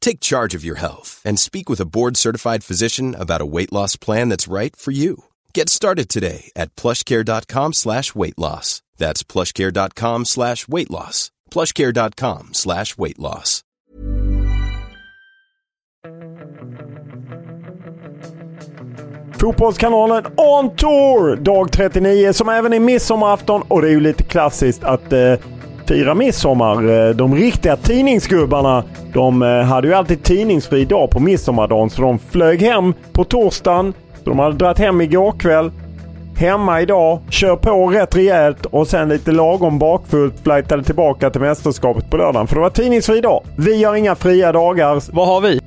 Take charge of your health and speak with a board-certified physician about a weight loss plan that's right for you. Get started today at plushcare.com slash weight loss. That's plushcare.com slash weight loss. plushcare.com slash weight loss. Fotbollskanalen On Tour, dag 39 som även är midsommarafton och det är ju lite klassiskt att eh, fira midsommar. Eh, de riktiga tidningsgubbarna de eh, hade ju alltid tidningsfri dag på midsommardagen så de flög hem på torsdagen. De hade dragit hem igår kväll. Hemma idag, kör på rätt rejält och sen lite lagom bakfullt flightade tillbaka till mästerskapet på lördagen. För det var tidningsfri dag. Vi har inga fria dagar. Vad har vi?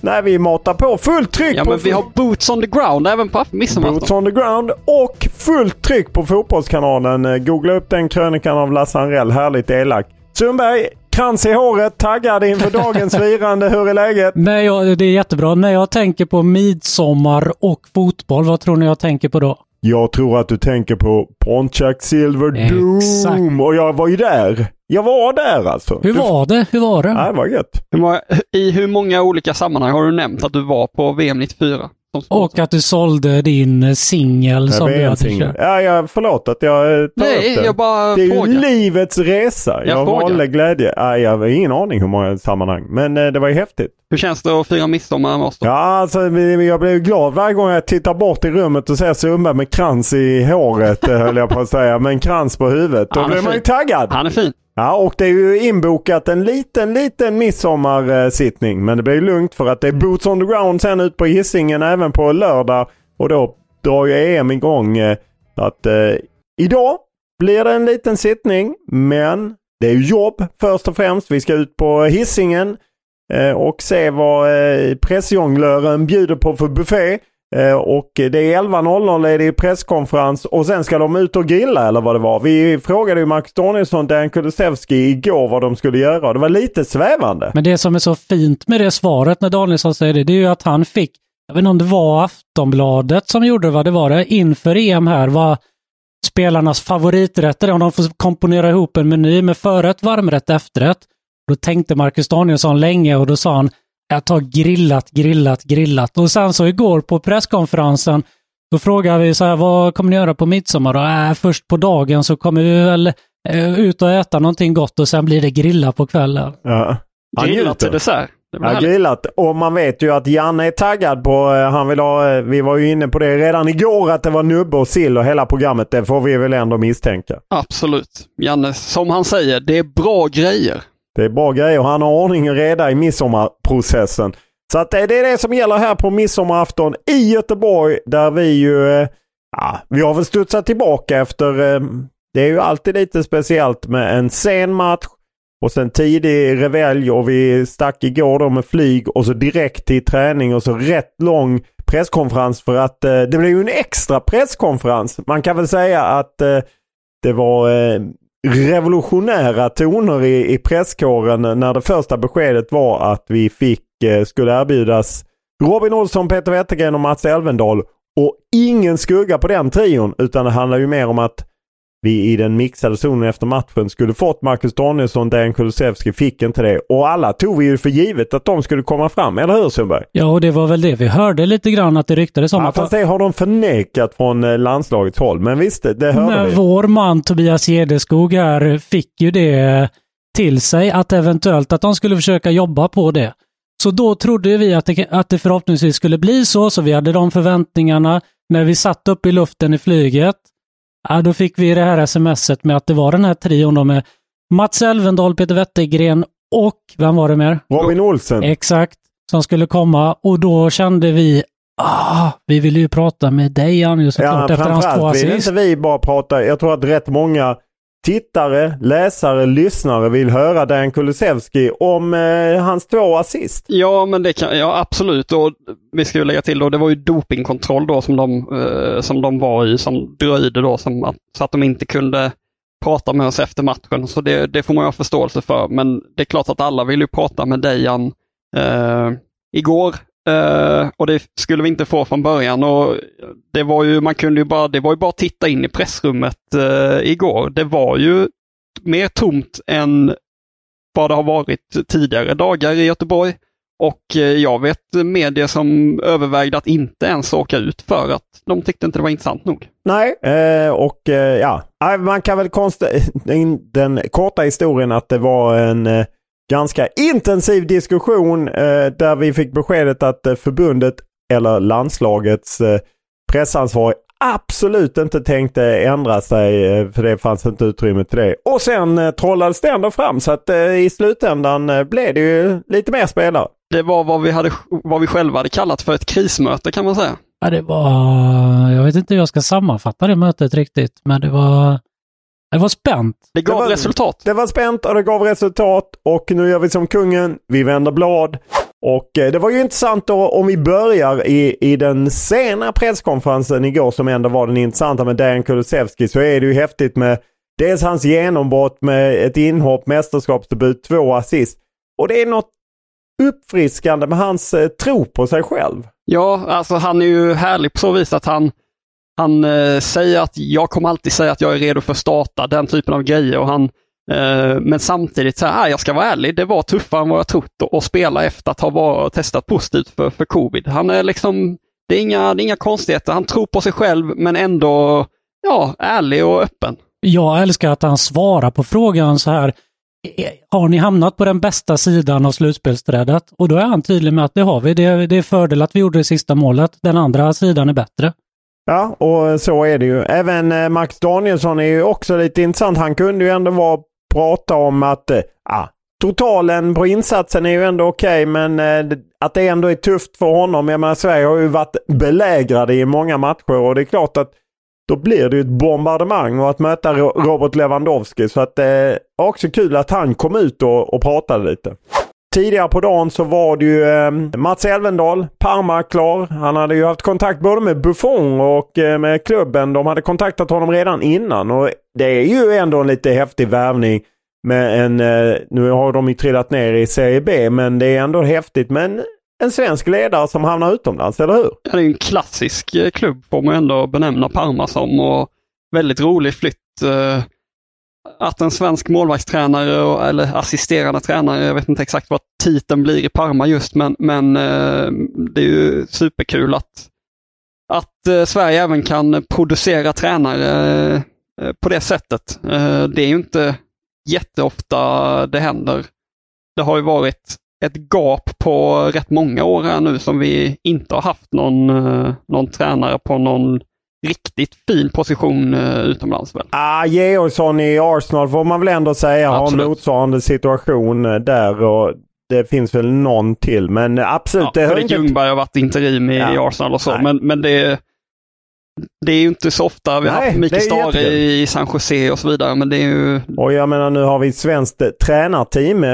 Nej, vi matar på fullt tryck. Ja, på men vi har boots on the ground även på Boots midsommarafton. on the ground och fullt tryck på Fotbollskanalen. Eh, Googla upp den krönikan av Lasse Anrell. Härligt elak. Sundberg, krans i håret, taggad inför dagens firande. Hur är läget? När jag, det är jättebra. När jag tänker på midsommar och fotboll, vad tror ni jag tänker på då? Jag tror att du tänker på Pontiac Silver Doom. Exakt. Och jag var ju där. Jag var där alltså. Hur var det? Hur var det? Ja, det var gött. Hur många- I hur många olika sammanhang har du nämnt att du var på VM 94? som sponsor? Och att du sålde din singel som du hade singel. köpt. Ja, jag, förlåt att jag eh, tar Nej, upp det. jag bara det är ju livets resa. Jag, Jag valde glädje. Ja, jag har ingen aning hur många sammanhang. Men eh, det var ju häftigt. Hur känns det att fira midsommar med oss då? Ja, alltså jag blir glad varje gång jag tittar bort i rummet och ser Sundberg med krans i håret, eh, höll jag på att säga. Med en krans på huvudet. Då blir man ju taggad. Han är fin. Ja, och det är ju inbokat en liten, liten midsommarsittning. Men det blir lugnt för att det är boots on the ground sen ut på Hisingen även på lördag. Och då drar ju EM igång. Så att eh, idag blir det en liten sittning. Men det är ju jobb först och främst. Vi ska ut på Hisingen eh, och se vad eh, pressjonglören bjuder på för buffé. Eh, och det är 11.00 är det presskonferens och sen ska de ut och grilla eller vad det var. Vi frågade ju Marcus Danielsson och Dan Kulusevski igår vad de skulle göra. Det var lite svävande. Men det som är så fint med det svaret när Danielsson säger det, det är ju att han fick, jag vet inte om det var Aftonbladet som gjorde det, vad det var det, inför EM här, vad spelarnas favoriträtter om de får komponera ihop en meny med förrätt, varmrätt, efterrätt. Då tänkte Marcus Danielsson länge och då sa han, jag tar grillat, grillat, grillat. Och sen så igår på presskonferensen, då frågade vi så här, vad kommer ni göra på midsommar? Och, äh, först på dagen så kommer vi väl eh, ut och äta någonting gott och sen blir det grilla på kvällen. Ja. Han Grillat till dessert. Ja, grillat. Och man vet ju att Janne är taggad på, eh, han vill ha, eh, vi var ju inne på det redan igår att det var nubbe och sill och hela programmet. Det får vi väl ändå misstänka. Absolut. Janne, som han säger, det är bra grejer. Det är bra grejer och han har ordning och reda i midsommarprocessen. Så att det är det som gäller här på midsommarafton i Göteborg där vi ju, eh, ja, vi har väl studsat tillbaka efter, eh, det är ju alltid lite speciellt med en sen match Och sen tidig revelj och vi stack igår då med flyg och så direkt till träning och så rätt lång presskonferens för att eh, det blev ju en extra presskonferens. Man kan väl säga att eh, det var eh, revolutionära toner i, i presskåren när det första beskedet var att vi fick, eh, skulle erbjudas Robin Olsson, Peter Wettergren och Mats Elvendal. Och ingen skugga på den trion utan det handlar ju mer om att vi i den mixade zonen efter matchen skulle fått Marcus Danielsson, Dejan Kulusevski, fick inte det. Och alla tog vi ju för givet att de skulle komma fram, eller hur Sundberg? Ja, och det var väl det vi hörde lite grann att det ryktades om. Ja, att fast det har de förnekat från eh, landslagets håll. Men visst, det hörde Men vi. vår man Tobias Gedeskog här fick ju det till sig att eventuellt att de skulle försöka jobba på det. Så då trodde vi att det, att det förhoppningsvis skulle bli så, så vi hade de förväntningarna. När vi satt upp i luften i flyget, ja, då fick vi det här smset med att det var den här trion med Mats Elvendal, Peter Wettergren och, vem var det mer? Robin Olsen. Exakt, som skulle komma och då kände vi, ah, vi ville ju prata med dig Anjo såklart efter hans två framförallt vill assist. inte vi bara prata. Jag tror att rätt många tittare, läsare, lyssnare vill höra Dejan Kulusevski om eh, hans två assist. Ja, men det kan, ja absolut. Och vi ska ju lägga till då, det var ju dopingkontroll då som de, eh, som de var i, som dröjde då, som att, så att de inte kunde prata med oss efter matchen. Så det, det får man ju ha förståelse för. Men det är klart att alla vill ju prata med Dejan eh, igår. Eh, och det skulle vi inte få från början. Och det var ju, man kunde ju bara, det var ju bara att titta in i pressrummet eh, igår. Det var ju mer tomt än vad det har varit tidigare dagar i Göteborg. Och eh, jag vet medier som övervägde att inte ens åka ut för att de tyckte inte det var intressant nog. Nej, och ja, Nej, man kan väl konstatera den, korta historien att det var en ganska intensiv diskussion eh, där vi fick beskedet att eh, förbundet eller landslagets eh, pressansvarig absolut inte tänkte ändra sig eh, för det fanns inte utrymme till det. Och sen eh, trollades det ändå fram så att eh, i slutändan eh, blev det ju lite mer spelare. Det var vad vi, hade, vad vi själva hade kallat för ett krismöte kan man säga. Ja, det var, jag vet inte hur jag ska sammanfatta det mötet riktigt, men det var, det var spänt. Det gav var- resultat. Det var spänt och det gav resultat och nu gör vi som kungen. Vi vänder blad. Och eh, det var ju intressant då om vi börjar i, i den sena presskonferensen igår som ändå var den intressanta med Dejan Kulusevski så är det ju häftigt med dels hans genombrott med ett inhopp, mästerskapsdebut, två assist. Och det är något uppfriskande med hans eh, tro på sig själv. Ja, alltså han är ju härlig på så vis att han, han eh, säger att jag kommer alltid säga att jag är redo för att starta, den typen av grejer. Och han, eh, men samtidigt, så här, ah, jag ska vara ärlig, det var tuffare än vad jag trott att- spela efter att ha var, testat positivt för, för covid. Han är liksom, det är, inga, det är inga konstigheter, han tror på sig själv men ändå ja, ärlig och öppen. Jag älskar att han svarar på frågan så här. E, e, har ni hamnat på den bästa sidan av slutspelsträdet? Och då är han tydlig med att det har vi. Det är, det är fördel att vi gjorde det sista målet. Den andra sidan är bättre. Ja, och så är det ju. Även eh, Max Danielsson är ju också lite intressant. Han kunde ju ändå vara, prata om att ah, totalen på insatsen är ju ändå okej, men eh, att det ändå är tufft för honom. Jag menar, Sverige har ju varit belägrade i många matcher och det är klart att då blir det ju ett bombardemang och att möta Robert Lewandowski. Så att det är också kul att han kom ut och, och pratade lite. Tidigare på dagen så var det ju eh, Mats Elvendal, Parma klar. Han hade ju haft kontakt både med Buffon och eh, med klubben. De hade kontaktat honom redan innan och det är ju ändå en lite häftig värvning. Med en, eh, nu har de ju trillat ner i Serie B men det är ändå häftigt med en, svensk ledare som hamnar utomlands, eller hur? Ja, det är ju en klassisk eh, klubb får man ändå benämna Parma som och väldigt rolig flytt. Eh, att en svensk målvaktstränare eller assisterande tränare, jag vet inte exakt vad titeln blir i Parma just, men, men eh, det är ju superkul att, att eh, Sverige även kan producera tränare eh, på det sättet. Det är ju inte jätteofta det händer. Det har ju varit ett gap på rätt många år här nu som vi inte har haft någon, någon tränare på någon riktigt fin position eh, utomlands. Väl? Ah, Georgsson i Arsenal får man väl ändå säga har en Absolut. motsvarande situation eh, där. Och det finns väl någon till men eh, absolut. Ja, det Fredrik inte... Ljungberg har varit interim i, Ja. i Arsenal och så, Nej. men, men det, det är ju inte så ofta vi har Nej, haft Mikael Stare jättekul. i San Jose och så vidare, men det är ju Och jag menar nu har vi ett svenskt tränarteam.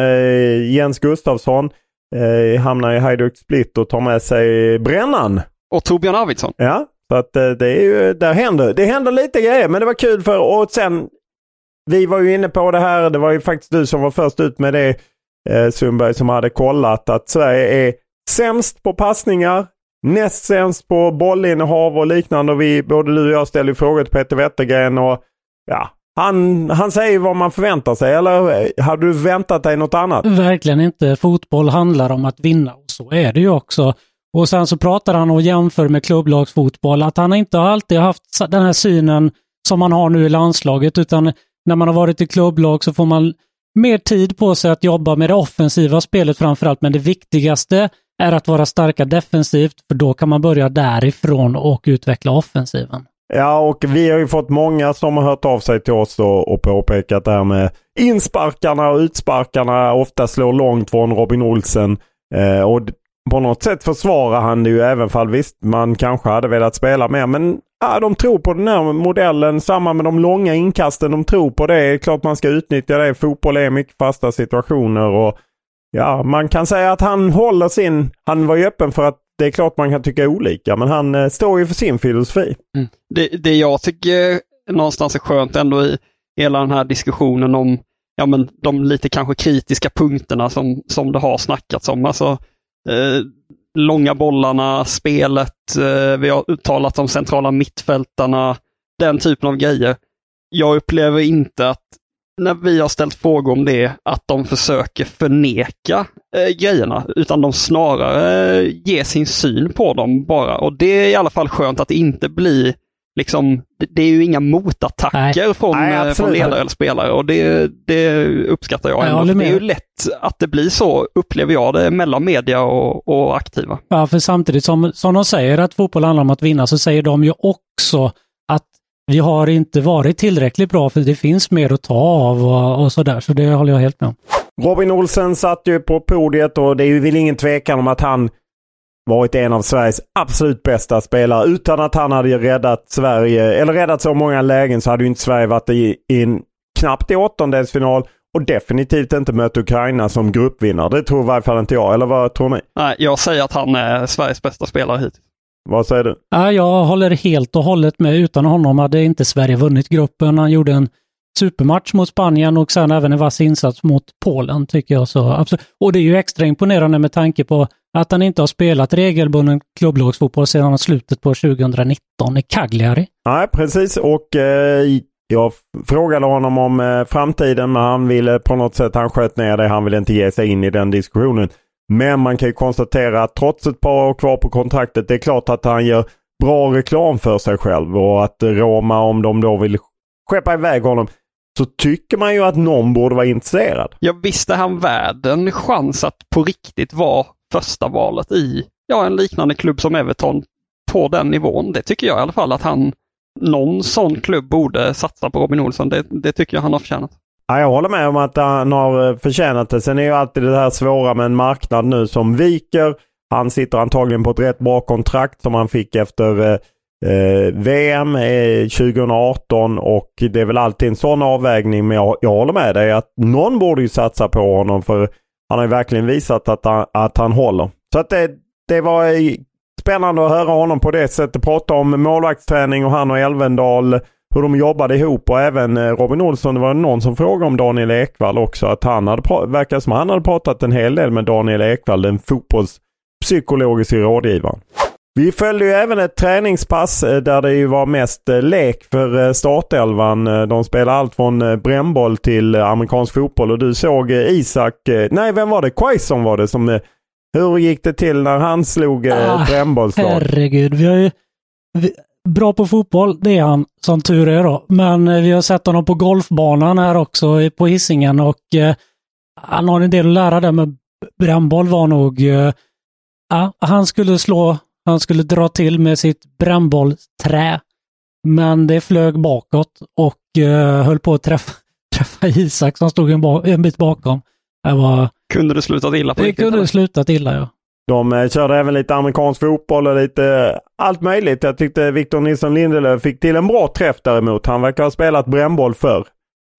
Jens Gustafsson eh, hamnar i Hajduk Split och tar med sig Brännan. och Torbjörn Arvidsson. Ja, så att eh, det är ju, där händer, det händer lite grejer men det var kul för och sen vi var ju inne på det här, det var ju faktiskt du som var först ut med det eh, Sundberg som hade kollat att Sverige är sämst på passningar, näst sämst på bollinnehav och liknande. Och vi, både du och jag ställde ju frågor till Peter Wettergren och ja, han, han säger vad man förväntar sig. Eller eh, hade du väntat dig något annat? Verkligen inte. Fotboll handlar om att vinna och så är det ju också. Och sen så pratar han och jämför med klubblagsfotboll, att han inte alltid har haft den här synen som man har nu i landslaget, utan när man har varit i klubblag så får man mer tid på sig att jobba med det offensiva spelet framförallt, men det viktigaste är att vara starka defensivt, för då kan man börja därifrån och utveckla offensiven. Ja, och vi har ju fått många som har hört av sig till oss och, och påpekat det här med insparkarna och utsparkarna ofta slår långt från Robin Olsen. Eh, och på något sätt försvarar han det ju även fall visst man kanske hade velat spela mer. Men äh, de tror på den här modellen. Samma med de långa inkasten. De tror på det. Det är klart man ska utnyttja det. Fotboll är mycket fasta situationer. och Ja, man kan säga att han håller sin... Han var ju öppen för att det är klart man kan tycka olika. Men han eh, står ju för sin filosofi. Mm. Det, det jag tycker någonstans är skönt ändå i hela den här diskussionen om ja, men de lite kanske kritiska punkterna som, som det har snackats om. Alltså, eh, långa bollarna, spelet, eh, vi har uttalat om centrala mittfältarna, den typen av grejer. Jag upplever inte att när vi har ställt frågor om det, att de försöker förneka eh, grejerna, utan de snarare eh, ger sin syn på dem bara. Och det är i alla fall skönt att det inte blir liksom, det, är ju inga motattacker från, Nej, eh, från ledare eller spelare och det, det uppskattar jag. Jag Det är ju lätt att det blir så, upplever jag det, mellan media och, och aktiva. Ja, för samtidigt som, som de säger att fotboll handlar om att vinna så säger de ju också att vi har inte varit tillräckligt bra för det finns mer att ta av och, och sådär. Så det håller jag helt med om. Robin Olsen satt ju på podiet och det är ju väl ingen tvekan om att han varit en av Sveriges absolut bästa spelare. Utan att han hade räddat Sverige, eller räddat så många lägen så hade ju inte Sverige varit i, i en, knappt i åttondelsfinal och definitivt inte mött Ukraina som gruppvinnare. Det tror i varje fall inte jag. Eller vad tror ni? Nej, jag säger att han är Sveriges bästa spelare hittills. Vad säger du? Ja, jag håller helt och hållet med. Utan honom hade inte Sverige vunnit gruppen. Han gjorde en supermatch mot Spanien och sen även en vass insats mot Polen tycker jag. Så, absolut. Och det är ju extra imponerande med tanke på att han inte har spelat regelbunden klubblagsfotboll sedan slutet på 2019 i Cagliari. Nej, precis. Och eh, jag frågade honom om eh, framtiden men han ville på något sätt, han sköt ner det. Han ville inte ge sig in i den diskussionen. Men man kan ju konstatera att trots ett par år kvar på kontraktet, det är klart att han gör bra reklam för sig själv och att Roma, om de då vill skeppa iväg honom, så tycker man ju att någon borde vara intresserad. Ja, visst är han värd en chans att på riktigt vara första valet i ja, en liknande klubb som Everton på den nivån. Det tycker jag i alla fall att han, någon sån klubb borde satsa på Robin Olsson. Det, det tycker jag han har förtjänat. Ja, jag håller med om att han har eh, förtjänat det. Sen är ju alltid det här svåra med en marknad nu som viker. Han sitter antagligen på ett rätt bra kontrakt som han fick efter eh, VM eh, 2018 och det är väl alltid en sån avvägning. Men jag, jag håller med dig att någon borde ju satsa på honom för han har ju verkligen visat att han, att han håller. Så att det, det var spännande att höra honom på det sättet prata om målvaktsträning och han och Elvendal hur de jobbade ihop och även eh, Robin Olsson, det var någon som frågade om Daniel Ekvall också. Att han hade, verkar som han hade pratat en hel del med Daniel Ekvall, den fotbollspsykologiska rådgivaren. Vi följde ju även ett träningspass eh, där det ju var mest eh, lek för eh, startelvan. De spelade allt från brännboll till amerikansk fotboll och du såg Isak, nej vem var det? Quaison var det som hur gick det till när han slog Ah, brännbollslag? Herregud, vi har ju... Vi, bra på fotboll, det är han som tur är då. Men vi har sett honom på golfbanan här också på Hisingen och eh, han har en del att lära där med brännboll var nog... Eh, han skulle slå, han skulle dra till med sitt brännbollsträ. Men det flög bakåt och eh, höll på att träffa, träffa Isak som stod en, ba, en bit bakom. Det, var, Kunde det slutat illa på det riktigt? kunde eller? slutat illa ja. De eh, körde även lite amerikansk fotboll och lite eh, allt möjligt. Jag tyckte Victor Nilsson Lindelöf fick till en bra träff däremot. Han verkar ha spelat brännboll förr.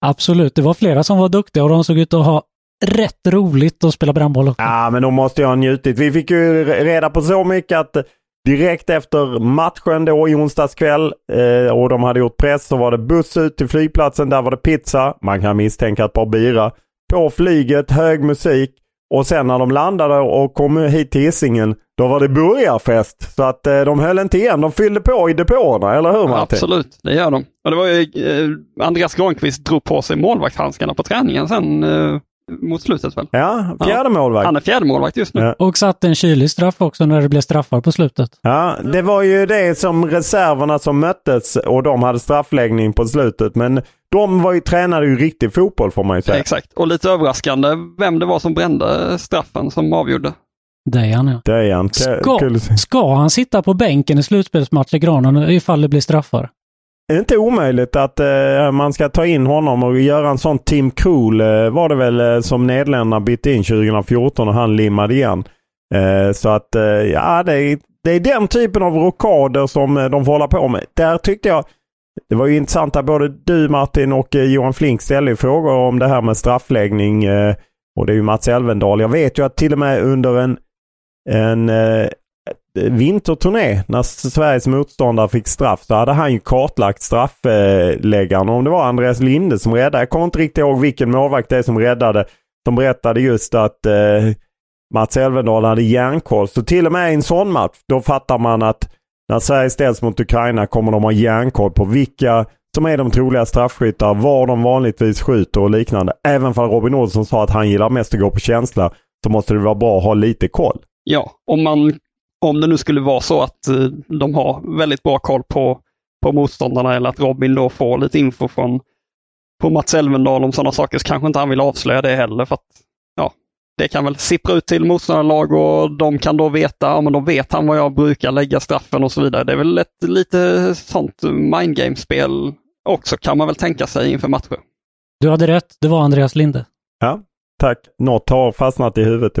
Absolut, det var flera som var duktiga och de såg ut att ha rätt roligt att spela brännboll också. Ja, men de måste ju ha njutit. Vi fick ju reda på så mycket att direkt efter matchen då i onsdags kväll eh, och de hade gjort press så var det buss ut till flygplatsen. Där var det pizza. Man kan misstänka ett par bira. På flyget, hög musik. Och sen när de landade och kom hit till Hisingen, då var det burgarfest. Så att eh, de höll inte igen. De fyllde på i depåerna, eller hur Martin? Absolut, det gör de. Och det var ju, eh, Andreas Granqvist drog på sig målvaktshandskarna på träningen sen eh, mot slutet väl? Ja, fjärde målvakt. Han är fjärde målvakt just nu. Ja. Och satte en kylig straff också när det blev straffar på slutet. Ja, det var ju det som reserverna som möttes och de hade straffläggning på slutet. Men de var ju, tränade ju riktig fotboll får man ju säga. Exakt, och lite överraskande vem det var som brände straffen som avgjorde. Dejan ja. Dejan. Ska, ska han sitta på bänken i slutspelsmatch i Granen ifall det blir straffar? Det är inte omöjligt att eh, man ska ta in honom och göra en sån Tim Krul eh, var det väl eh, som Nederländerna bytte in 2014 och han limmade igen. Eh, så att eh, ja, det är, det är den typen av rockader som eh, de får hålla på med. Där tyckte jag det var ju intressant att både du Martin och eh, Johan Flink ställde ju frågor om det här med straffläggning. eh, och det är ju Mats Elvendal. Jag vet ju att till och med under en, en eh, Eh, vinterturné när Sveriges motståndare fick straff så hade han ju kartlagt straffläggaren. Om det var Andreas Linde som räddade. Jag kommer inte riktigt ihåg vilken målvakt det är som räddade. De berättade just att eh, Mats Elvendal hade järnkoll. Så till och med i en sån match då fattar man att när Sverige ställs mot Ukraina kommer de ha järnkoll på vilka som är de troliga straffskyttar, var de vanligtvis skjuter och liknande. Även för Robin Olsson sa att han gillar mest att gå på känsla så måste det vara bra att ha lite koll. Ja, om, man, om det nu skulle vara så att eh, de har väldigt bra koll på, på motståndarna eller att Robin då får lite info från på Mats Elvendal om sådana saker så kanske inte han vill avslöja det heller. för att ja, Det kan väl sippra ut till motståndarlag och de kan då veta, ja men då vet han vad jag brukar lägga straffen och så vidare. Det är väl ett lite sånt mindgame-spel också kan man väl tänka sig inför matcher. Du hade rätt, det var Andreas Linde. Ja, tack. Något har fastnat i huvudet i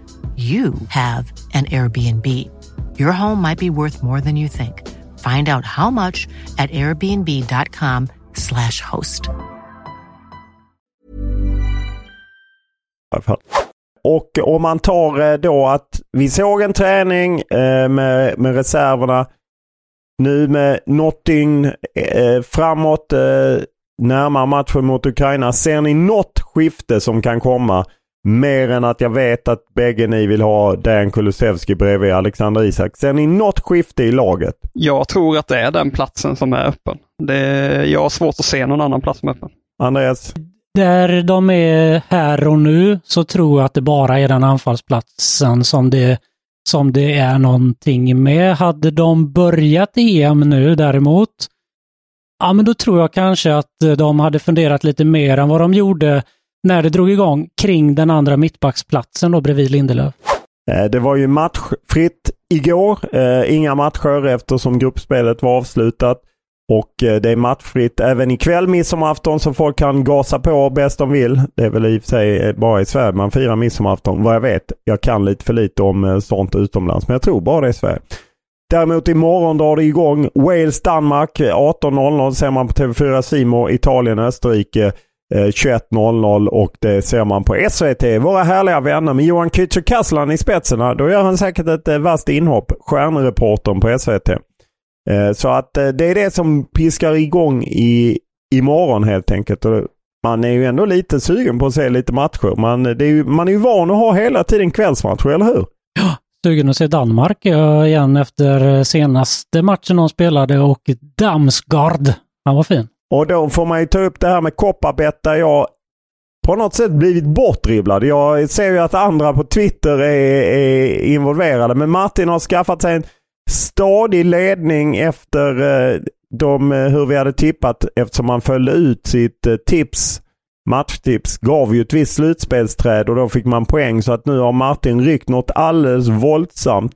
you have an Airbnb. Your home might be worth more than you think. Find out how much at airbnb.com/slash host. Och om man tar eh, då att vi såg en träning eh, med, med reserverna. Nu med något dygn eh, framåt, närmare matchen mot Ukraina. Ser ni något skifte som kan komma? Mer än att jag vet att bägge ni vill ha Dejan Kulusevski bredvid Alexander Isak. Ser ni något skifte i laget? Jag tror att det är den platsen som är öppen. Det, jag har svårt att se någon annan plats som är öppen. Andreas? Där de är här och nu så tror jag att det bara är den anfallsplatsen som det, som det är någonting med. Hade de börjat EM nu däremot, ja men då tror jag kanske att de hade funderat lite mer än vad de gjorde när det drog igång kring den andra mittbacksplatsen då bredvid Lindelöf. Eh, det var ju matchfritt igår. Eh, inga matcher eftersom gruppspelet var avslutat. Och eh, det är matchfritt även ikväll midsommarafton så folk kan gasa på bäst de vill. Det är väl i och för sig bara i Sverige man firar midsommarafton vad jag vet. Jag kan lite för lite om sånt utomlands men jag tror bara det är i Sverige. Däremot imorgon drar det igång Wales-Danmark 18.00 ser man på TV4 Simor, Italien-Österrike. Eh, 21.00 och det ser man på SVT. Våra härliga vänner med Johan Kücükaslan i spetsen. Då gör han säkert ett eh, vasst inhopp. Stjärnreportern på SVT. Eh, så att eh, det är det som piskar igång i, imorgon helt enkelt. Man är ju ändå lite sugen på att se lite matcher. Man, det är ju, man är ju van att ha hela tiden kvällsmatcher, eller hur? Ja, sugen att se Danmark igen efter senaste matchen de spelade och Damsgaard. Han var fin. Och då får man ju ta upp det här med kopparbett där jag på något sätt blivit bortdribblad. Jag ser ju att andra på Twitter är, är involverade. Men Martin har skaffat sig en stadig ledning efter eh, de, eh, hur vi hade tippat eftersom han följde ut sitt eh, tips. Matchtips gav ju ett visst slutspelsträd och då fick man poäng så att nu har Martin ryckt något alldeles våldsamt.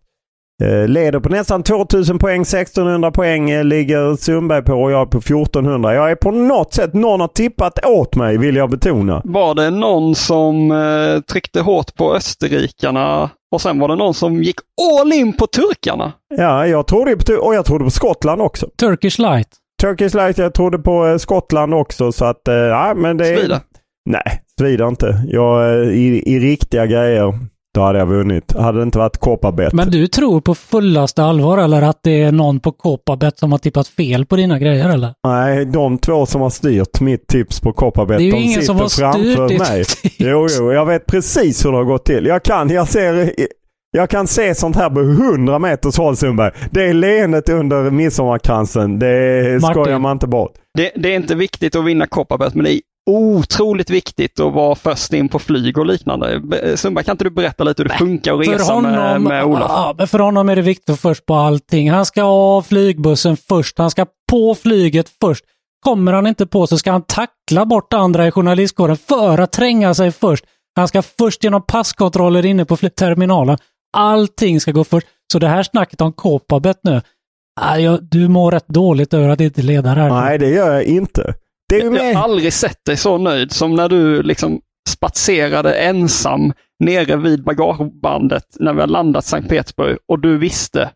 Eh, leder på nästan 2000 poäng, 1600 poäng eh, ligger Sundberg på och jag är på 1400. Jag är på något sätt, någon har tippat åt mig vill jag betona. Var det någon som eh, tryckte hårt på österrikarna och sen var det någon som gick all in på turkarna? Ja, jag trodde på, och jag trodde på Skottland också. Turkish light. Turkish light, jag trodde på eh, Skottland också så att, eh, ja men det... Svider? Nej, svider inte. Jag, eh, i, i riktiga grejer då hade jag vunnit. Hade det inte varit Koparbet. Men du tror på fullaste allvar eller att det är någon på Koparbet som har tippat fel på dina grejer eller? Nej, de två som har styrt mitt tips på Koparbet, de ingen sitter som har framför styrt mig. tips. Jo, jo, jag vet precis hur det har gått till. Jag kan, jag ser, jag kan se sånt här på 100 meters håll Sundberg. Det är leendet under midsommarkransen. Det Martin. skojar man inte bort. Det, det är inte viktigt att vinna Kopparberg, men det är otroligt viktigt att vara först in på flyg och liknande. Be- Sundberg, kan inte du berätta lite hur det funkar att resa med, med Olof? ja, men för honom är det viktigt att först på allting. Han ska av flygbussen först. Han ska på flyget först. Kommer han inte på så ska han tackla bort andra i journalistkåren för att tränga sig först. Han ska först genom passkontroller inne på terminalen. Allting ska gå först. Så det här snacket om Kopabet nu. Du mår rätt dåligt över att inte leda det här. Nej, det gör jag inte. Det är Jag har aldrig sett dig så nöjd som när du liksom spatserade ensam nere vid bagagebandet när vi har landat Sankt Petersburg och du visste.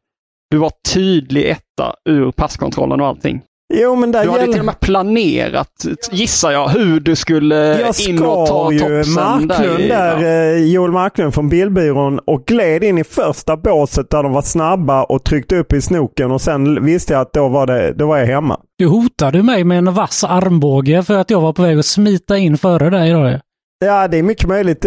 Du var tydlig etta ur passkontrollen och allting. Jo, men där Du hade gäller... till och med planerat, gissar jag, hur du skulle Jag in och ta skar ju topsen. Marklund där, ja. eh, Joel Marklund från Bildbyrån och gled in i första båset där de var snabba och tryckte upp i snoken och sen visste jag att då var, det, då var jag hemma. Du hotade mig med en vass armbåge för att jag var på väg att smita in före dig idag. Ja, det är mycket möjligt.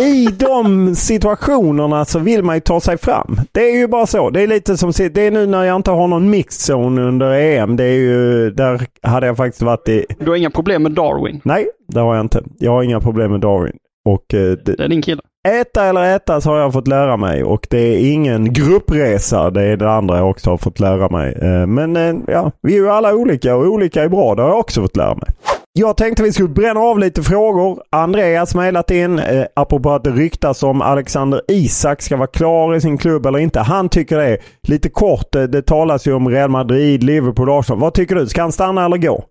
I de situationerna så vill man ju ta sig fram. Det är ju bara så. Det är lite som det är nu när jag inte har någon mixed zone under EM. Det är ju, där hade jag faktiskt varit i... Du har inga problem med Darwin. Nej, det har jag inte. Jag har inga problem med Darwin. Och eh, det, Det är din kille. Äta eller äta så har jag fått lära mig och det är ingen gruppresa. Det är det andra jag också har fått lära mig. Eh, Men eh, ja, vi är ju alla olika och olika är bra. Det har jag också fått lära mig. Jag tänkte vi skulle bränna av lite frågor. Andreas mejlat in, eh, apropå att det ryktas om Alexander Isak ska vara klar i sin klubb eller inte. Han tycker det. Lite kort, eh, det talas ju om Real Madrid, Liverpool, Arsenal. Vad tycker du? Ska han stanna eller gå?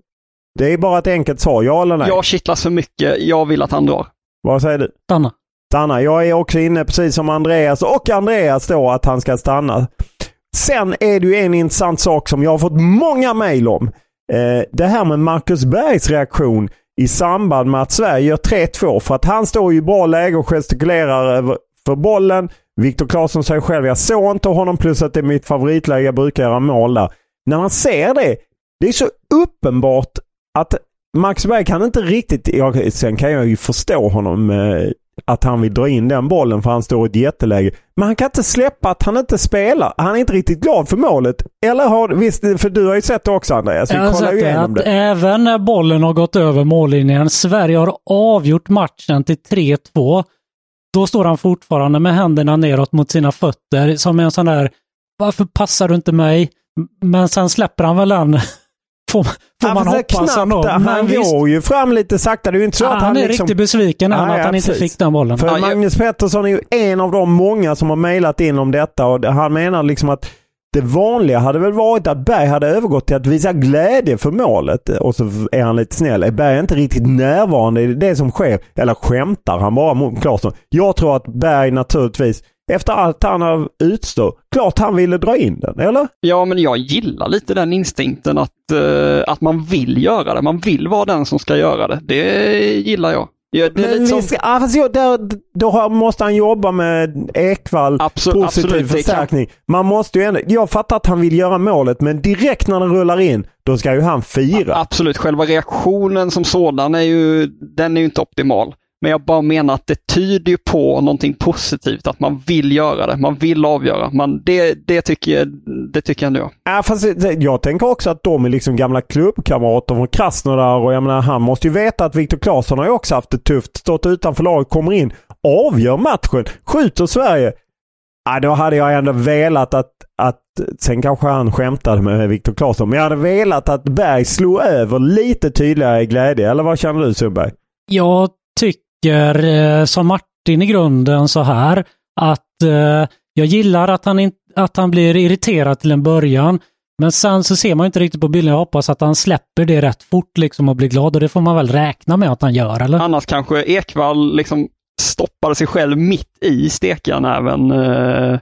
Det är bara ett enkelt svar, ja eller nej? Jag kittlas för mycket. Jag vill att han drar. Vad säger du? Stanna. stanna. Jag är också inne precis som Andreas och Andreas då att han ska stanna. Sen är det ju en intressant sak som jag har fått många mejl om. Eh, det här med Marcus Bergs reaktion i samband med att Sverige gör 3-2. För att han står ju i bra läge och gestikulerar för bollen. Viktor Claesson säger själv, jag såg inte honom plus att det är mitt favoritläge, jag brukar göra mål där. När man ser det, det är så uppenbart att Max Berg kan inte riktigt, jag, sen kan jag ju förstå honom eh, att han vill dra in den bollen för han står i ett jätteläge. Men han kan inte släppa att han inte spelar. Han är inte riktigt glad för målet. Eller har visst, för du har ju sett det också Andreas. Vi Jag har kollar sett det, att det. även när bollen har gått över mållinjen, Sverige har avgjort matchen till 3-2. Då står han fortfarande med händerna neråt mot sina fötter som en sån där, varför passar du inte mig? Men sen släpper han väl den. Får, får Han man hoppas ändå. Han går ju fram lite sakta. Det är ju inte så att han, han är liksom... riktigt besviken Nej, att han ja, inte precis. fick den bollen. För Ja, jag- Magnus Pettersson är ju en av de många som har mejlat in om detta och han menar liksom att Det vanliga hade väl varit att Berg hade övergått till att visa glädje för målet. Och så är han lite snäll. Är Berg inte riktigt närvarande i det som sker? Eller skämtar han bara mot Claesson? Jag tror att Berg naturligtvis, efter allt han har utstått, klart han ville dra in den, eller? Ja, men jag gillar lite den instinkten att, uh, att man vill göra det. Man vill vara den som ska göra det. Det gillar jag. Ja, det men som... ska, ah, fast jag, där, då måste han jobba med Ekvall, Absolut, positiv absolut, förstärkning. Man måste ju ändå, jag fattar att han vill göra målet, men direkt när den rullar in, då ska ju han fira. Absolut, själva reaktionen som sådan är ju, den är ju inte optimal. Men jag bara menar att det tyder ju på någonting positivt, att man vill göra det, man vill avgöra. Man, det, det, tycker, jag, det tycker jag ändå. Ja, fast jag tänker också att de är liksom gamla klubbkamrater från Krasnodar och jag menar, han måste ju veta att Viktor Claesson har ju också haft det tufft. Stått utanför laget, kommer in, avgör matchen, skjuter Sverige. Ja, då hade jag ändå velat att, att sen kanske han skämtade med Viktor Claesson, men jag hade velat att Berg slog över lite tydligare i glädje. Eller vad känner du Sundberg? Jag tycker eh, som Martin i grunden så här att eh, jag gillar att han, in, att han blir irriterad till en början. Men sen så ser man inte riktigt på bilden. Jag hoppas att han släpper det rätt fort liksom och blir glad och det får man väl räkna med att han gör, eller? Annars kanske Ekvall liksom stoppade sig själv mitt i stekjärnäven eh,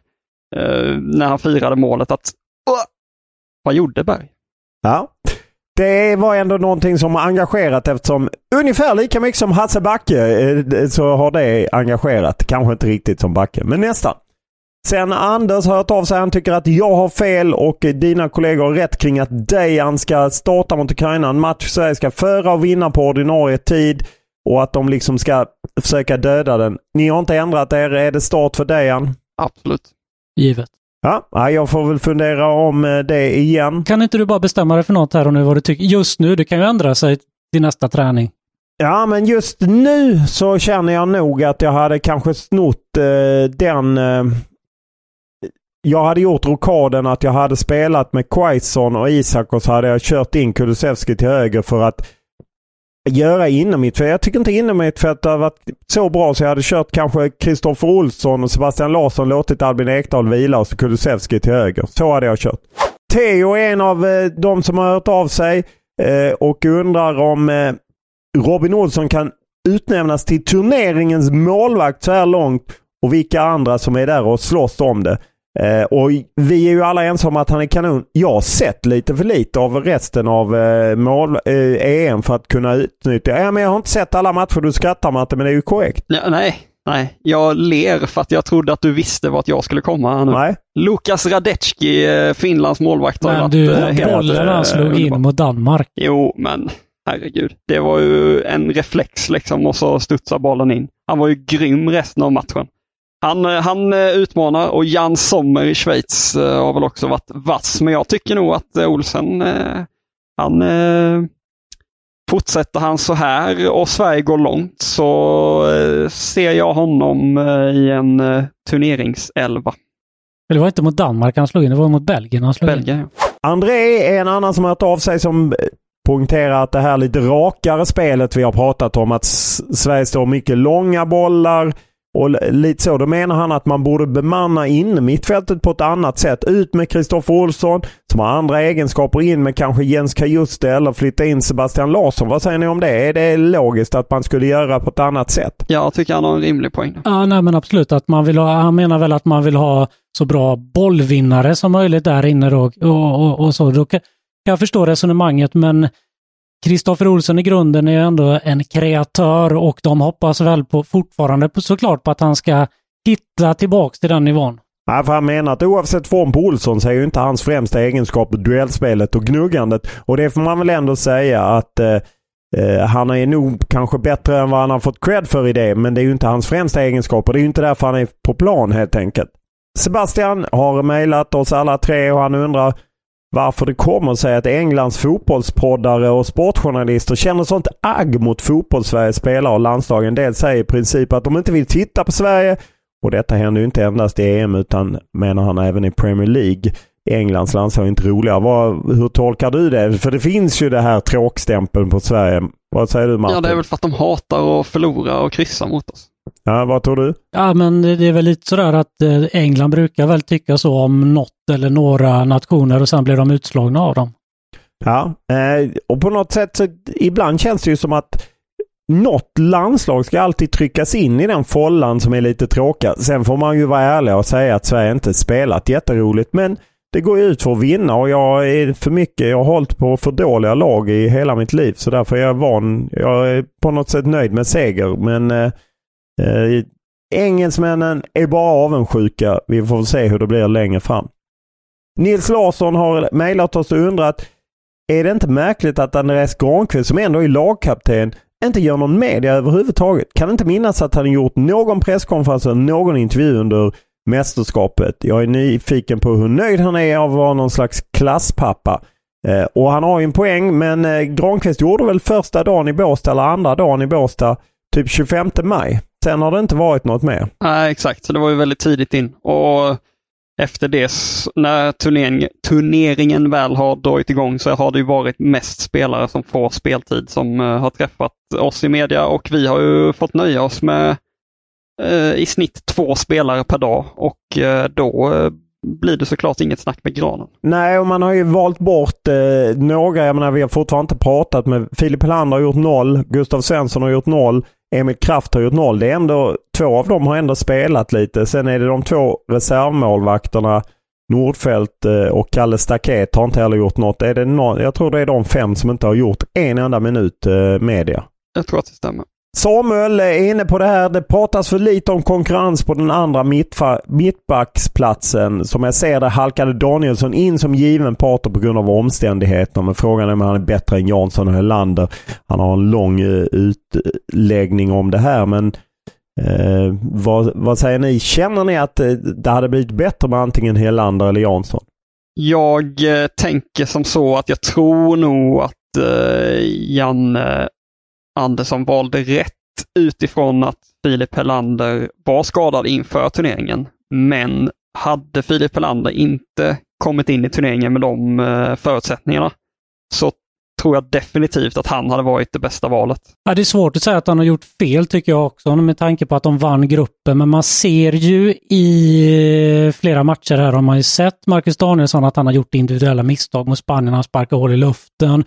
eh, när han firade målet. Att! Vad gjorde Berg? Ja, det var ändå någonting som har engagerat eftersom ungefär lika mycket som Hasse Backe eh, så har det engagerat. Kanske inte riktigt som Backe, men nästan. Sen Anders har hört av sig. Han tycker att jag har fel och dina kollegor har rätt kring att Dejan ska starta mot Ukraina. En match Sverige ska föra och vinna på ordinarie tid och att de liksom ska försöka döda den. Ni har inte ändrat er. Är det start för Dejan? Absolut. Givet. Ja, jag får väl fundera om eh, det igen. Kan inte du bara bestämma dig för något här och nu vad du tycker? Just nu, det kan ju ändra sig till nästa träning. Ja, men just nu så känner jag nog att jag hade kanske snott eh, den... Eh, jag hade gjort rokaden att jag hade spelat med Quaison och Isak och så hade jag kört in Kulusevski till höger för att göra innermittfält. Jag tycker inte innermittfältet har varit så bra så jag hade kört kanske Kristoffer Olsson och Sebastian Larsson låtit Albin Ekdal vila och så Kulusevski till höger. Så hade jag kört. Theo är en av eh, de som har hört av sig eh, och undrar om eh, Robin Olsson kan utnämnas till turneringens målvakt så här långt och vilka andra som är där och slåss om det. Eh, och vi är ju alla ensamma om att han är kanon. Jag har sett lite för lite av resten av eh, mål, eh, EM för att kunna utnyttja. Ja, men jag har inte sett alla matcher. Du skrattar Matte, men det är ju korrekt. Ja, nej, nej. Jag ler för att jag trodde att du visste vart jag skulle komma. Nu. Nej. Lukas Radecki, eh, Finlands målvakt. Men du, bollen han slog in mot Danmark. Jo, men herregud. Det var ju en reflex liksom och så studsar bollen in. Han var ju grym resten av matchen. Han, eh, han eh, utmanar och Jan Sommer i Schweiz eh, har väl också varit vass. Men jag tycker nog att Olsen, han Fortsätter han så här och Sverige går långt så ser jag honom i en turneringselva. Det var inte mot Danmark han slog in, det var mot Belgien han slog Belgien, in. Ja. André är en annan som har hört av sig som poängterar att det här lite rakare spelet vi har pratat om, att Sverige står mycket långa bollar, och lite så, då menar han att man borde bemanna in mittfältet på ett annat sätt. Ut med Kristoffer Olsson som har andra egenskaper. In med kanske Jens Kajuste eller flytta in Sebastian Larsson. Vad säger ni om det? Är det logiskt att man skulle göra på ett annat sätt? Jag tycker han har en rimlig poäng. Ja, nej men absolut. Att man vill ha, han menar väl att man vill ha så bra bollvinnare som möjligt där inne då, och, och, och så. Då kan jag förstå resonemanget men Kristoffer Olsson i grunden är ju ändå en kreatör och de hoppas väl på, fortfarande på, såklart på att han ska hitta tillbaks till den nivån. Nej, för han menar att oavsett form på Olsson så är ju inte hans främsta egenskap duellspelet och gnuggandet. Och det får man väl ändå säga att eh, eh, han är nog kanske bättre än vad han har fått cred för i det. Men det är ju inte hans främsta egenskap och det är ju inte därför han är på plan helt enkelt. Sebastian har mejlat oss alla tre och han undrar varför det kommer sig att Englands fotbollspoddare och sportjournalister känner sånt agg mot fotbollssveriges spelare och landslagen. En del säger i princip att de inte vill titta på Sverige och detta händer ju inte endast i EM utan menar han även i Premier League. Englands landslag är inte roliga. Vad, hur tolkar du det? För det finns ju det här tråkstämpeln på Sverige. Vad säger du Martin? Ja, det är väl för att de hatar att förlora och kryssa mot oss. Ja, vad tror du? Ja, men det är väl lite sådär att eh, England brukar väl tycka så om något eller några nationer och sen blir de utslagna av dem. Ja, eh, och på något sätt så ibland känns det ju som att något landslag ska alltid tryckas in i den follan som är lite tråkig. Sen får man ju vara ärlig och säga att Sverige inte spelat jätteroligt men det går ju ut för att vinna och jag är för mycket, jag har hållit på för dåliga lag i hela mitt liv så därför är jag van, jag är på något sätt nöjd med seger men eh, engelsmännen är bara avundsjuka. Vi får se hur det blir längre fram. Nils Larsson har mejlat oss och undrat är det inte märkligt att Andreas Granqvist som ändå är lagkapten inte gör någon media överhuvudtaget? Kan inte minnas att han gjort någon presskonferens eller någon intervju under mästerskapet. Jag är nyfiken på hur nöjd han är av att vara någon slags klasspappa. Eh, och han har ju en poäng men eh, Granqvist gjorde väl första dagen i Båstad eller andra dagen i Båstad typ 25 maj. Sen har det inte varit något mer. Nej, exakt. Så det var ju väldigt tidigt in. Och efter det, när turnering, turneringen väl har dragit igång så har det ju varit mest spelare som får speltid som eh, har träffat oss i media och vi har ju fått nöja oss med eh, i snitt två spelare per dag och eh, då eh, blir det såklart inget snack med granen. Nej, och man har ju valt bort eh, några. Jag menar, vi har fortfarande inte pratat med Filip Helander har gjort noll. Gustav Svensson har gjort noll. Emil Kraft har gjort noll. Det är ändå, två av dem har ändå spelat lite. Sen är det de två reservmålvakterna Nordfeldt eh, och Kalle Staket har inte heller gjort något. Är det nå- jag tror det är de fem som inte har gjort en enda minut eh, media. Jag tror att det stämmer. Samuel är inne på det här. Det pratas för lite om konkurrens på den andra mittbacksplatsen. Som jag ser det halkade Danielsson in som given partner på grund av omständigheterna. Men frågan är om han är bättre än Jansson och Helander. Han har en lång eh, utläggning om det här. Men eh, vad, vad säger ni? Känner ni att eh, det hade blivit bättre med antingen Helander eller Jansson? Jag eh, tänker som så att jag tror nog att eh, Janne Andersson valde rätt utifrån att Filip Helander var skadad inför turneringen. Men hade Filip Helander inte kommit in i turneringen med de eh, förutsättningarna så tror jag definitivt att han hade varit det bästa valet. Ja, det är svårt att säga att han har gjort fel tycker jag också med tanke på att de vann gruppen. Men man ser ju i eh, flera matcher här har man ju sett Marcus Danielsson att han har gjort individuella misstag mot Spanien. Han sparkar hål i luften.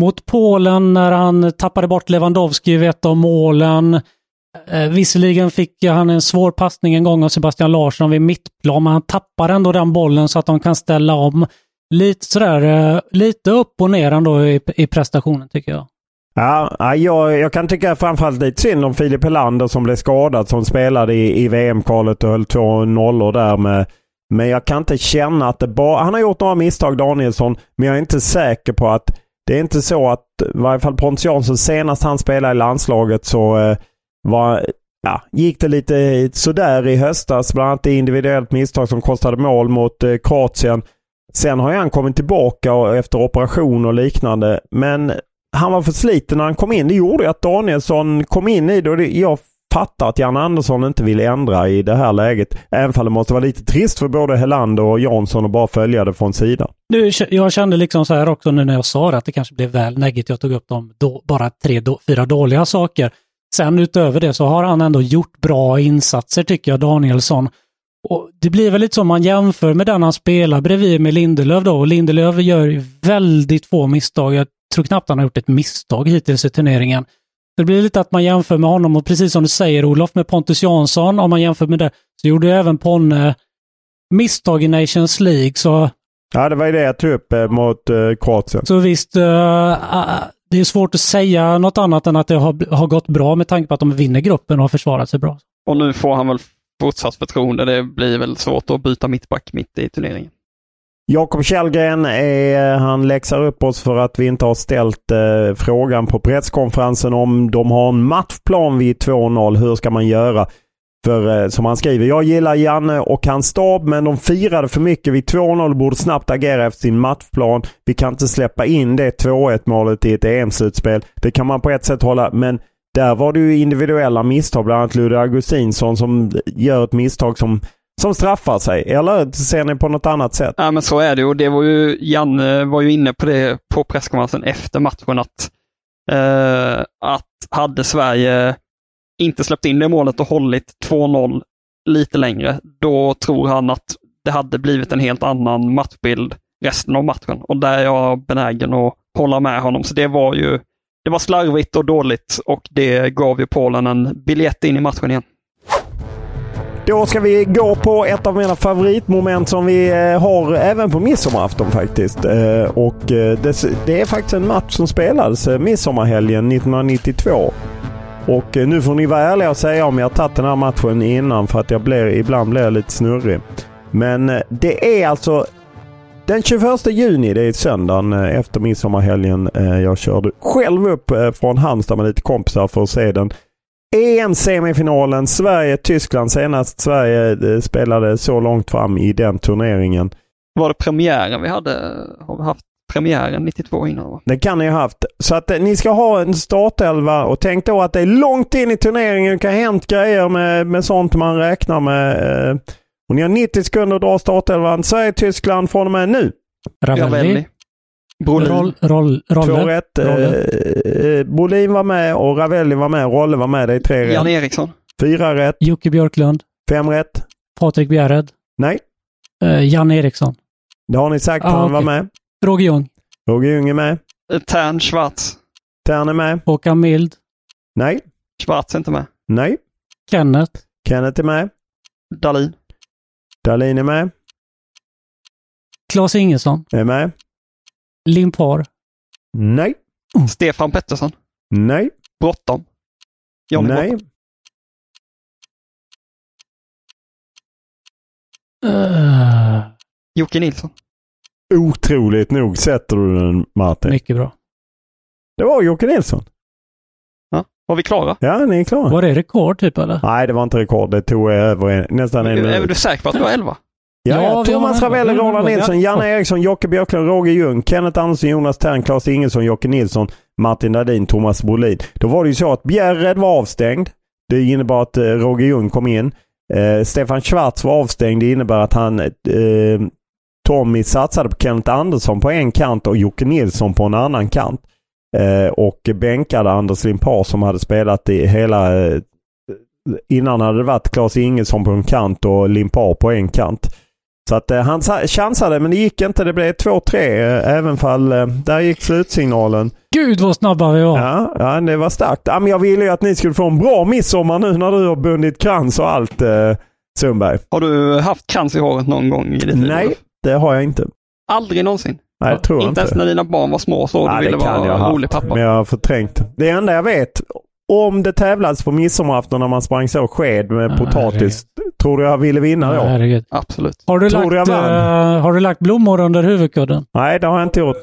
Mot Polen när han tappade bort Lewandowski vid ett av målen. Eh, visserligen fick han en svår passning en gång av Sebastian Larsson vid mittplan, men han tappar ändå den bollen så att de kan ställa om. Lite sådär, eh, lite upp och ner ändå i, i prestationen tycker jag. Ja, jag, jag kan tycka framförallt lite synd om Filip Helander som blev skadad som spelade i, i VM-kvalet och höll två nollor där med men jag kan inte känna att det bara... Han har gjort några misstag Danielsson, men jag är inte säker på att... Det är inte så att, i varje fall Pontus Jansson, senast han spelade i landslaget så eh, var, ja, gick det lite sådär i höstas. Bland annat i individuellt misstag som kostade mål mot eh, Kroatien. Sen har han kommit tillbaka och, efter operation och liknande. Men han var för sliten när han kom in. Det gjorde att Danielsson kom in i det. Och det jag fattar att Jan Andersson inte vill ändra i det här läget. Även om det måste vara lite trist för både Helander och Jansson att bara följa det från sidan. Du, jag kände liksom så här också nu när jag sa det, att det kanske blev väl negativt. Jag tog upp de då, bara tre, då, fyra dåliga saker. Sen utöver det så har han ändå gjort bra insatser tycker jag, Danielsson. Och Det blir väl lite som man jämför med den han spelar bredvid med Lindelöf då. Och Lindelöf gör väldigt få misstag. Jag tror knappt han har gjort ett misstag hittills i turneringen. Det blir lite att man jämför med honom och precis som du säger Olof med Pontus Jansson, om man jämför med det, så gjorde ju även Ponne misstag i Nations League. Så Ja, det var ju det jag tog upp eh, mot eh, Kroatien. så visst, eh, ah, det är svårt att säga något annat än att det har, har gått bra med tanke på att de vinner gruppen och har försvarat sig bra. Och nu får han väl fortsatt förtroende. Det blir väl svårt att byta mittback mitt i turneringen. Jakob Källgren, är, eh, han läxar upp oss för att vi inte har ställt eh, frågan på presskonferensen om de har en matchplan vid 2-0. Hur ska man göra? För eh, som han skriver, jag gillar Janne och hans stab men de firade för mycket vid 2-0 och borde snabbt agera efter sin matchplan. Vi kan inte släppa in det 2-1 målet i ett EM-slutspel. Det kan man på ett sätt hålla, men där var det ju individuella misstag, bland annat Ludde Augustinsson som eh, gör ett misstag som, som straffar sig. Eller ser ni på något annat sätt? Ja, men så är det och det var ju, Janne var ju inne på det på presskonferensen efter matchen att, eh, att hade Sverige inte släppt in det målet och hållit 2-0 lite längre, då tror han att det hade blivit en helt annan matchbild resten av matchen. Och där är jag benägen att hålla med honom. Så det var ju det var slarvigt och dåligt och det gav ju Polen en biljett in i matchen igen. Då ska vi gå på ett av mina favoritmoment som vi eh, har även på midsommarafton faktiskt. Eh, och eh, det, är faktiskt en match som spelades midsommarhelgen 1992. Och nu får ni vara ärliga och säga om jag har tagit den här matchen innan för att jag blir, ibland blir jag lite snurrig. Men det är alltså den 21 juni, det är söndagen efter midsommarhelgen. Jag körde själv upp från Halmstad med lite kompisar för att se den EM-semifinalen Sverige-Tyskland. Senast Sverige eh, spelade så långt fram i den turneringen. Var det premiären vi hade? Har vi haft premiären 92 innan? Va? Det kan ni ha haft. Så att eh, ni ska ha en startelva och tänk då att det är långt in i turneringen. Det kan ha hänt grejer med, med sånt man räknar med. eh, Och ni har 90 sekunder att dra startelvan. Sverige-Tyskland från och med nu. Ravelli. Brolin. Roll, roll, roller. rätt. Eh, Roller. eh, Bolin var med och Ravelli var med. Rolle var med. Det är tre Jan rätt. Eriksson. Fyra rätt. Jocke Björklund. Fem rätt. Patrik Bjärred. Nej, Uh, Jan Eriksson. det har ni sagt. Ah, Han var okej. med. Roger Ljung. Roger Ljung är med. Eh, Tern Schwarz. Tern är med. Håkan Mild. Nej. Schwarz är inte med. Nej. Kenneth. Kenneth är med. Dalin. Dahlin är med. Claes Ingesson. Är med. Limpar. Nej. Stefan Pettersson. Nej. Bråttom. Johnny Nej. Bråttom. Uh, Jocke Nilsson. Otroligt nog sätter du den Martin. mycket bra. Det var Jocke Nilsson. Ja. Var vi klara? Ja, ni är klara. Var det rekord typ eller? Nej, det var inte rekord. Det tog över en, nästan en Är du säker på att du har 11? Ja, Ja, Thomas Ravelli, Roland Nilsson, ja. Janne Eriksson, Jocke Björklund, Roger Ljung, Kenneth Andersson, Jonas Tern, Claes Ingesson, Jocke Nilsson, Martin Dahlin, Thomas Brolin. Då var det ju så att Bjärred var avstängd. Det innebar att eh, Roger Ljung kom in. Eh, Stefan Schwarz var avstängd. Det innebär att han eh, Tommy satsade på Kenneth Andersson på en kant och Jocke Nilsson på en annan kant. Eh, och bänkade Anders Limpar som hade spelat i hela... Eh, innan hade det varit Claes Ingesson på en kant och Limpar på en kant. Så att eh, han sa- chansade men det gick inte. Det blev 2-3 eh, även fall eh, där gick slutsignalen. Gud vad snabba vi var. Ja, ja det var starkt. Ja, men jag ville ju att ni skulle få en bra midsommar nu när du har bundit krans och allt eh, Sundberg. Har du haft krans i håret någon gång i ditt liv? Nej, det har jag inte. Aldrig någonsin? Nej, det tror jag Inte ens när dina barn var små så Ja, du ville vara jag ha rolig pappa? Men jag har förträngt. Det enda jag vet, om det tävlades på midsommarafton när man sprang så sked med Ja, potatis, tror du jag ville vinna Ja, då? herregud. Absolut. Har du, Tror lagt, jag vann? eh, har du lagt blommor under huvudkudden? Nej, det har jag inte gjort.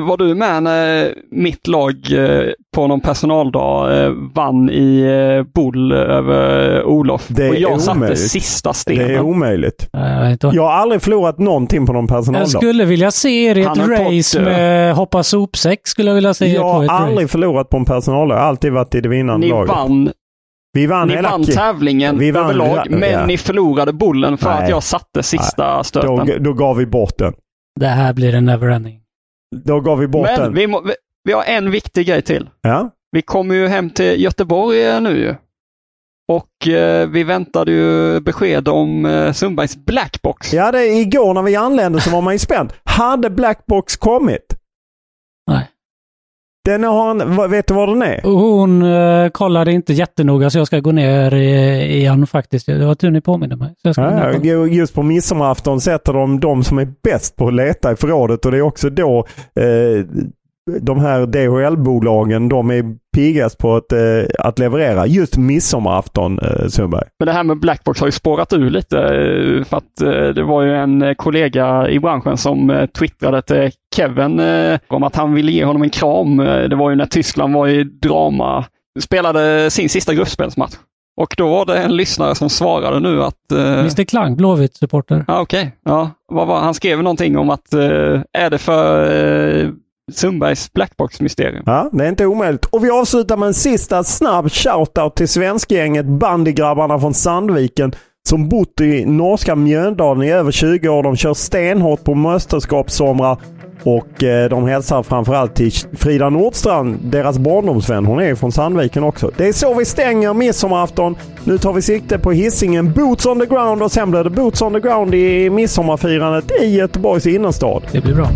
Var du med när mitt lag eh, på någon personaldag eh, vann i eh, boll över Olof? Det och jag satte omöjligt. sista Det är stenen. omöjligt. Nej, jag har aldrig förlorat någonting på någon personaldag. Jag skulle vilja se er i ett race med hoppa sopsäck. Skulle jag vilja se Jag har aldrig race. förlorat på en personaldag. Jag har alltid varit i det vinnande Ni laget. vann, Vi vann ni vann tävlingen Vi vann överlag, hela- men ja. ni förlorade bollen för Nej. att jag satte sista stöten. då, då gav vi bort den. Det här blir en neverending. Då gav vi bort Men den. vi, må, vi, vi har en viktig grej till. Ja. Vi kommer ju hem till Göteborg eh, nu ju. Och eh, vi väntade ju besked om eh, Sundbergs Blackbox. ja, det, igår när vi anlände så var man ju spänd. Hade Blackbox kommit? Nej. Den har en, vet du vad den är? Hon uh, kollade inte jättenoga så jag ska gå ner i, igen faktiskt. Det var tur ni påminner mig. Så jag ska ja, just på midsommarafton sätter de de som är bäst på att leta i förrådet och det är också då eh, de här DHL-bolagen de är piggast på att, eh, att leverera just midsommarafton eh, Sundberg. Men det här med Blackbox har ju spårat ur lite. eh, För att eh, det var ju en eh, kollega i branschen som eh, twittrade till Kevin eh, om att han ville ge honom en kram. Det var ju när Tyskland var i drama, spelade sin sista gruppspelsmatch. Och då var det en lyssnare som svarade nu att... eh, Mr Klang, Blåvitt-supporter. Ja, okej. Ja, vad var, han skrev någonting om att eh, är det för eh, Sundbergs Blackbox-mysterium? Ja, det är inte omöjligt. Och vi avslutar med en sista snabb shoutout till svenskgänget bandygrabbarna från Sandviken som bott i norska Mjöndalen i över 20 år. De kör stenhårt på mästerskapssomrar Och eh, de hälsar framförallt till Frida Nordstrand, deras barndomsvän. Hon är från Sandviken också. Det är så vi stänger midsommarafton. Nu tar vi sikte på hissingen Boots on the ground och sen blir det Boots on the ground i midsommarfirandet i Göteborgs innerstad. Det blir bra.